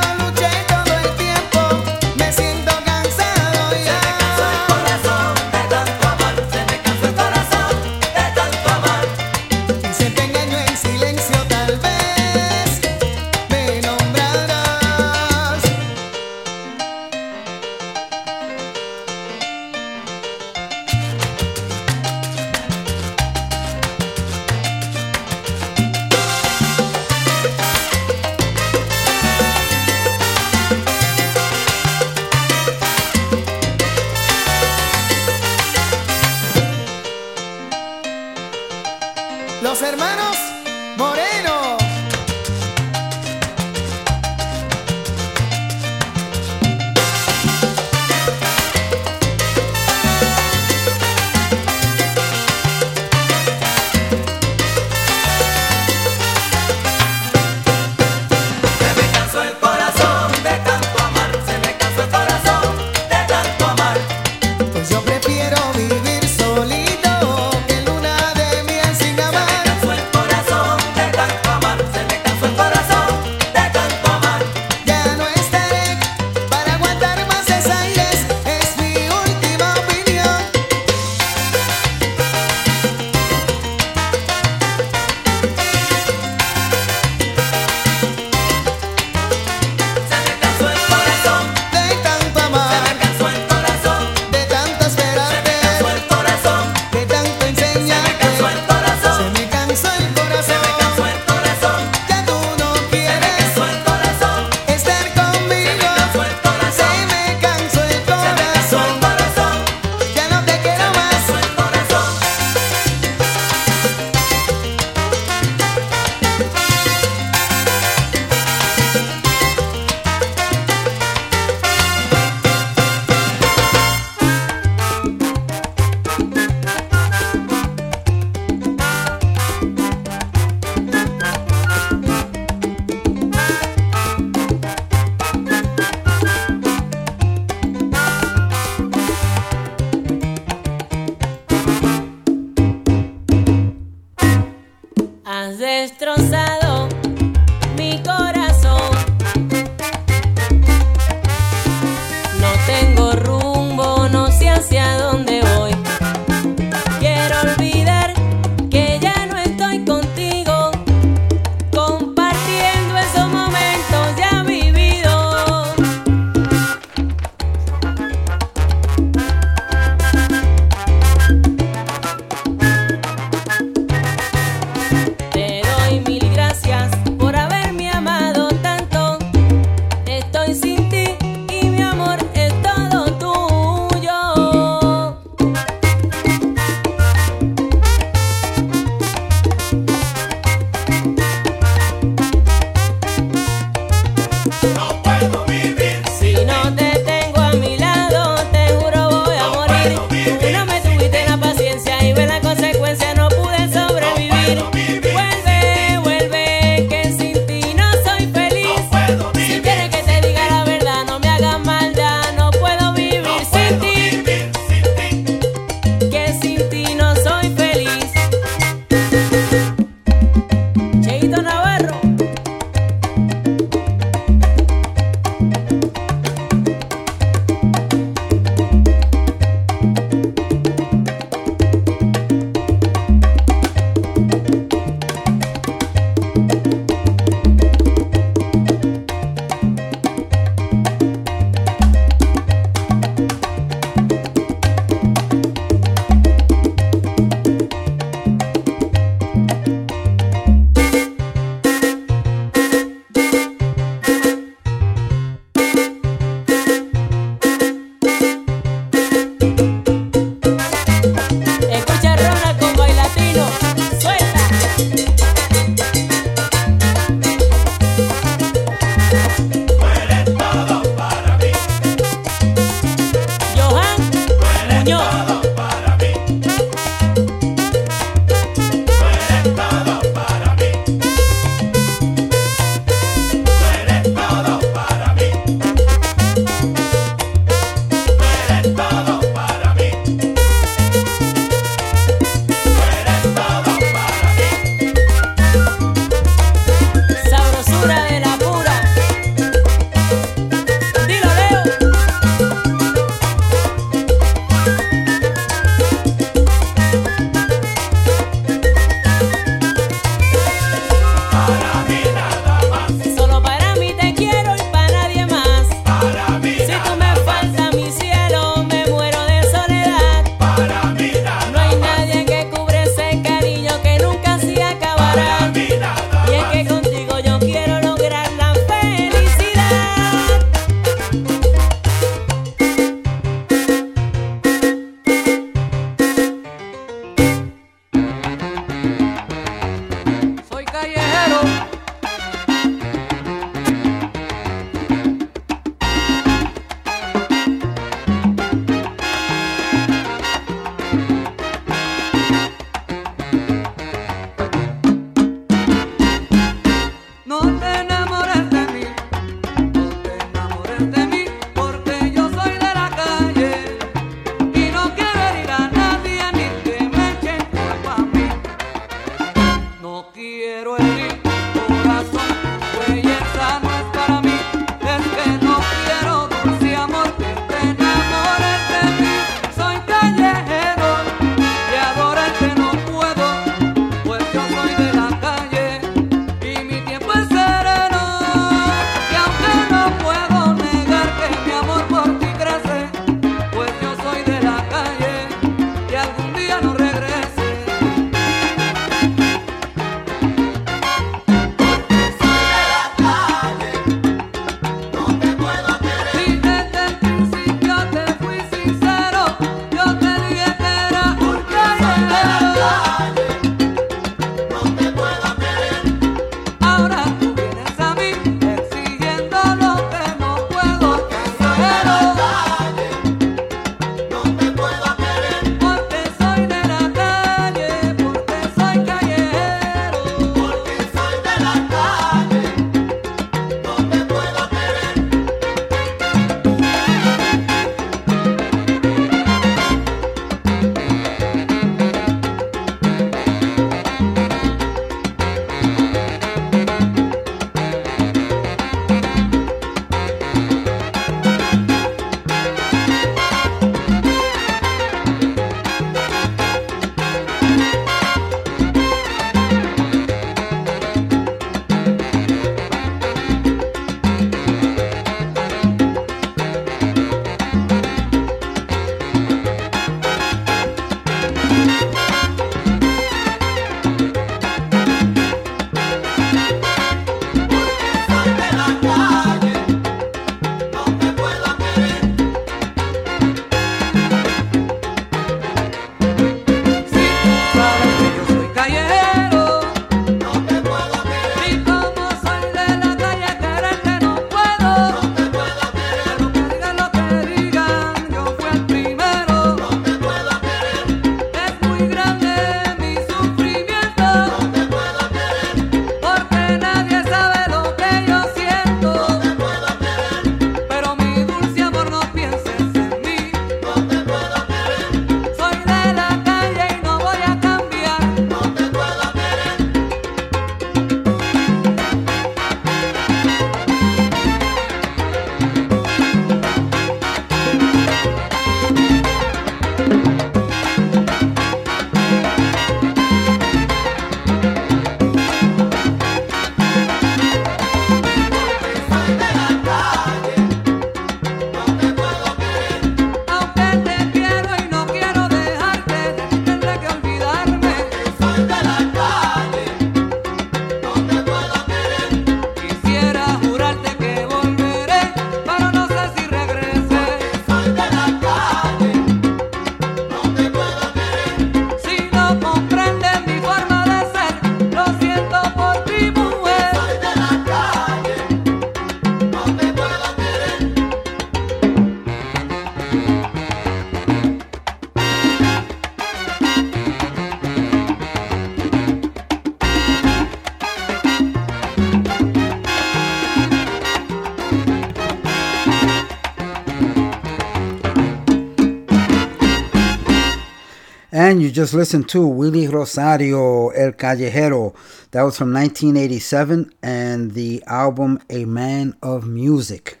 you just listened to Willie Rosario, El Callejero. That was from 1987 and the album A Man of Music.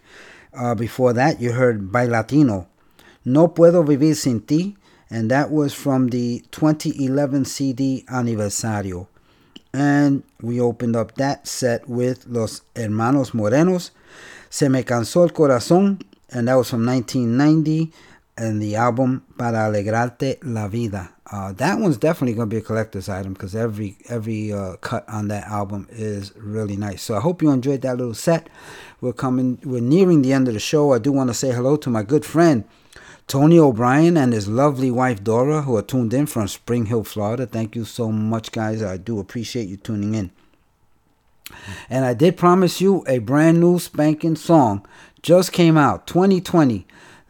Uh, before that, you heard Bailatino, No Puedo Vivir Sin Ti, and that was from the 2011 CD Aniversario. And we opened up that set with Los Hermanos Morenos, Se Me Cansó el Corazón, and that was from 1990 and the album Para Alegrarte la Vida. Uh, that one's definitely going to be a collector's item because every every uh, cut on that album is really nice. So I hope you enjoyed that little set. We're coming, we're nearing the end of the show. I do want to say hello to my good friend Tony O'Brien and his lovely wife Dora, who are tuned in from Spring Hill, Florida. Thank you so much, guys. I do appreciate you tuning in. And I did promise you a brand new spanking song. Just came out, 2020.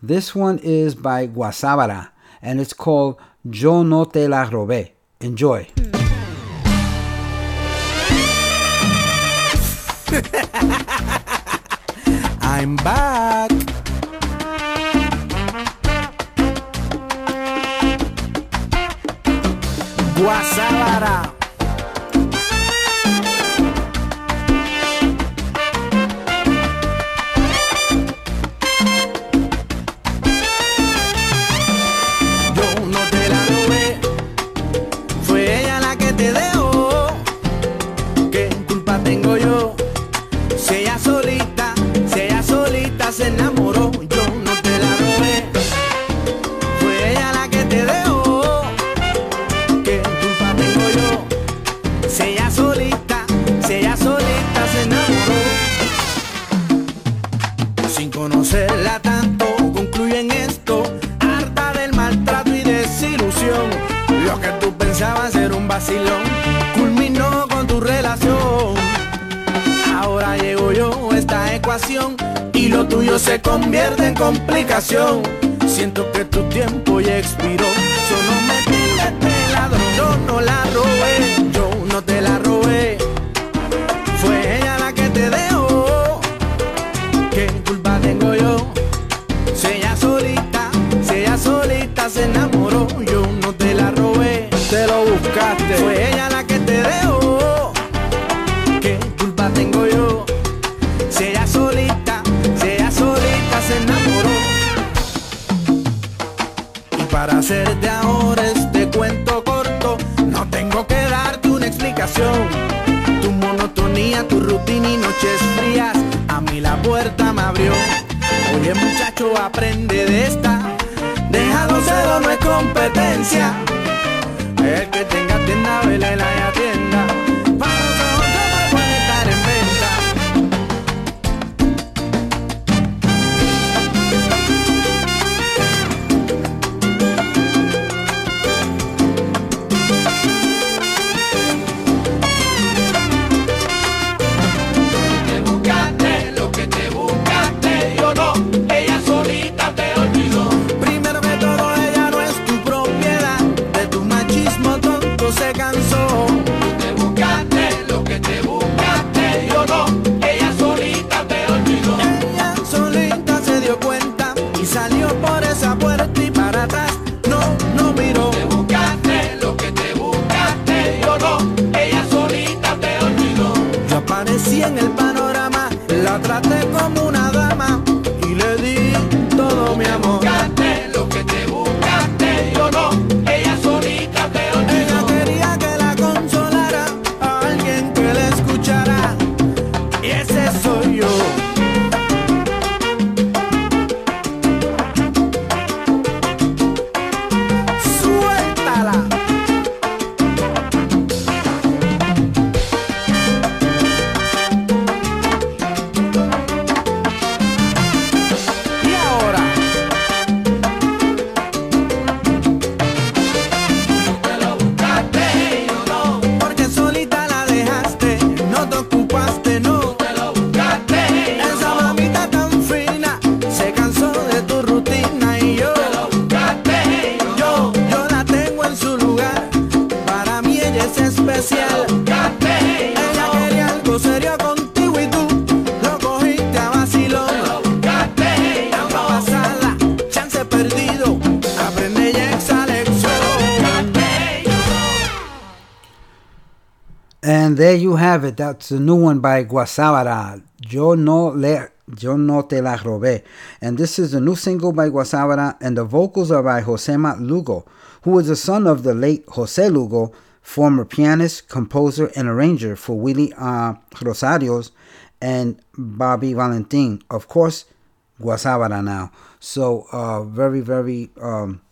This one is by Guasabara, and it's called Yo No Te La Robé. Enjoy. I'm back. Guasabara. Vacilón, culminó con tu relación. Ahora llego yo a esta ecuación y lo tuyo se convierte en complicación. Siento que tu tiempo ya expiró. Solo me aprende de esta. Dejado cero no es competencia. en el panorama. La trata That's a new one by Guasabara. Yo no le Yo no te la robé. And this is a new single by Guasabara, and the vocals are by Josema Lugo, who is the son of the late Jose Lugo, former pianist, composer, and arranger for Willie uh, Rosario's and Bobby Valentin. Of course, Guasabara now. So uh, very, very um,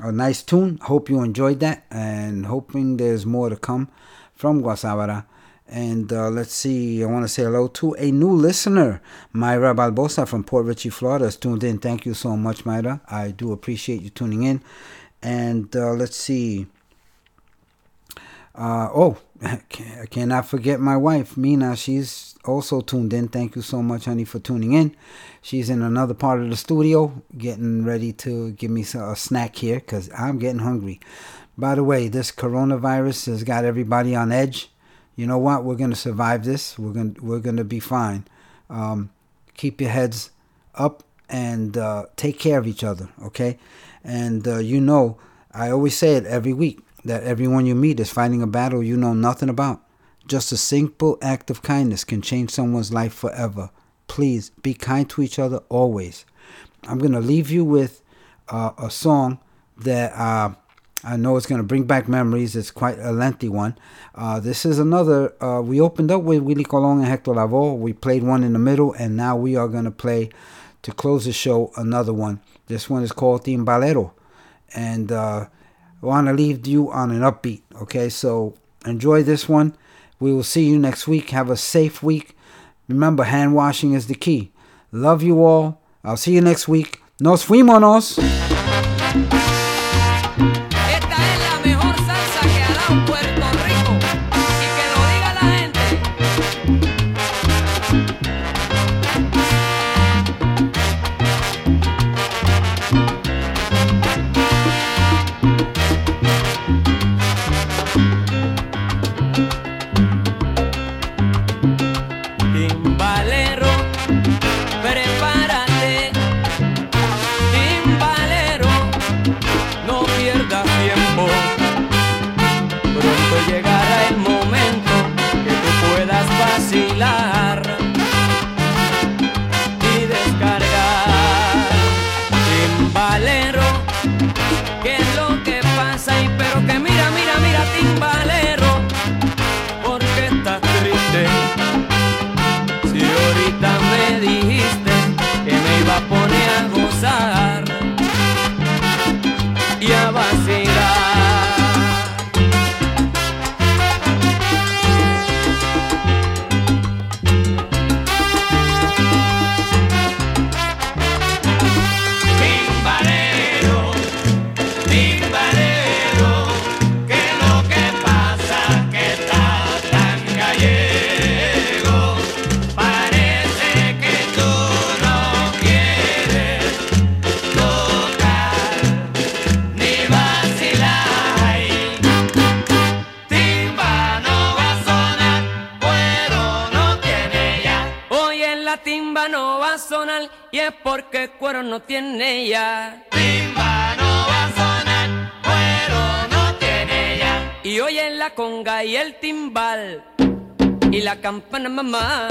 a nice tune. Hope you enjoyed that, and hoping there's more to come from Guasabara. And uh, let's see, I want to say hello to a new listener, Myra Balbosa from Port Richey, Florida, is tuned in. Thank you so much, Myra. I do appreciate you tuning in. And uh, let's see. Uh, oh, I cannot forget my wife, Mina. She's also tuned in. Thank you so much, honey, for tuning in. She's in another part of the studio, getting ready to give me a snack here because I'm getting hungry. By the way, this coronavirus has got everybody on edge. You know what? We're gonna survive this. We're gonna we're gonna be fine. Um, keep your heads up and uh, take care of each other. Okay, and uh, you know, I always say it every week that everyone you meet is fighting a battle you know nothing about. Just a simple act of kindness can change someone's life forever. Please be kind to each other always. I'm going to leave you with uh, a song that uh, I know it's going to bring back memories. It's quite a lengthy one. Uh, this is another. Uh, we opened up with Willie Colon and Hector Lavoe. We played one in the middle, and now we are going to play to close the show another one. This one is called Timbalero. And uh, I want to leave you on an upbeat. Okay, so enjoy this one. We will see you next week. Have a safe week. Remember, hand washing is the key. Love you all. I'll see you next week. Nos fuimos. Salsa mamá.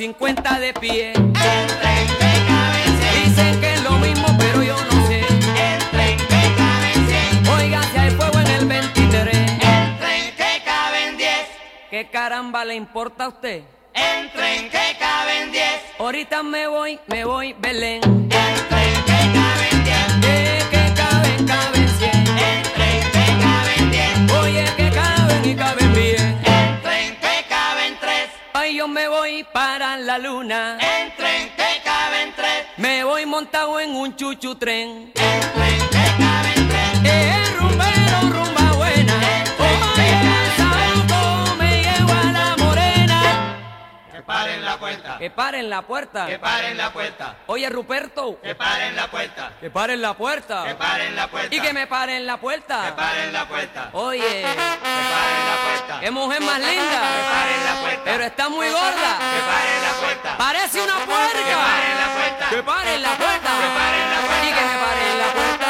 50 de pie. El tren caben 100. Dicen que es lo mismo, pero yo no sé. El tren que caben 100. Oiga, si hay fuego en el 23. El tren que caben 10. ¿Qué caramba le importa a usted? El tren que caben 10. Ahorita me voy, me voy, Belén. El tren que caben 10. Eh, que caben, caben 100. El tren que caben 10. Oye, que caben y caben yo me voy para la luna. El tren que caben 3. Me voy montado en un chuchu tren. El tren que caben 3. Eh, rumbero, rumba paren la puerta. Que paren la puerta. Que paren la puerta. Oye, Ruperto. Que paren la puerta. Que paren la puerta. Que paren la puerta. Y que me paren la puerta. Que paren la puerta. Oye. Que paren la puerta. Qué mujer más linda. Que paren la puerta. Pero está muy gorda. Que paren la puerta. Parece una puerca. Que paren la puerta. Que paren la puerta. Que paren la puerta. Y que me paren la puerta.